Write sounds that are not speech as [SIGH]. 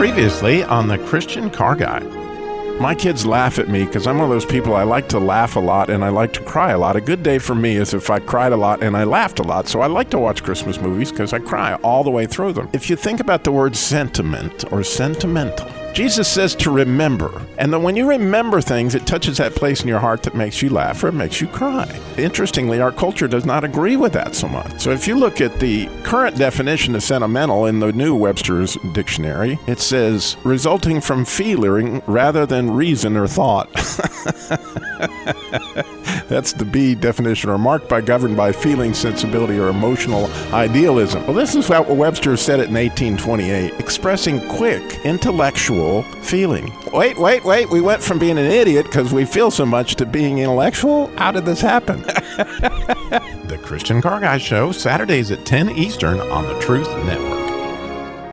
Previously on the Christian Car Guy. My kids laugh at me because I'm one of those people I like to laugh a lot and I like to cry a lot. A good day for me is if I cried a lot and I laughed a lot. So I like to watch Christmas movies because I cry all the way through them. If you think about the word sentiment or sentimental, Jesus says to remember. And then when you remember things, it touches that place in your heart that makes you laugh or it makes you cry. Interestingly, our culture does not agree with that so much. So if you look at the current definition of sentimental in the new Webster's dictionary, it says resulting from feeling rather than reason or thought. [LAUGHS] That's the B definition, or marked by, governed by feeling, sensibility, or emotional idealism. Well, this is what Webster said it in 1828, expressing quick, intellectual feeling. Wait, wait, wait. We went from being an idiot because we feel so much to being intellectual? How did this happen? [LAUGHS] the Christian Car Guy Show, Saturdays at 10 Eastern on the Truth Network.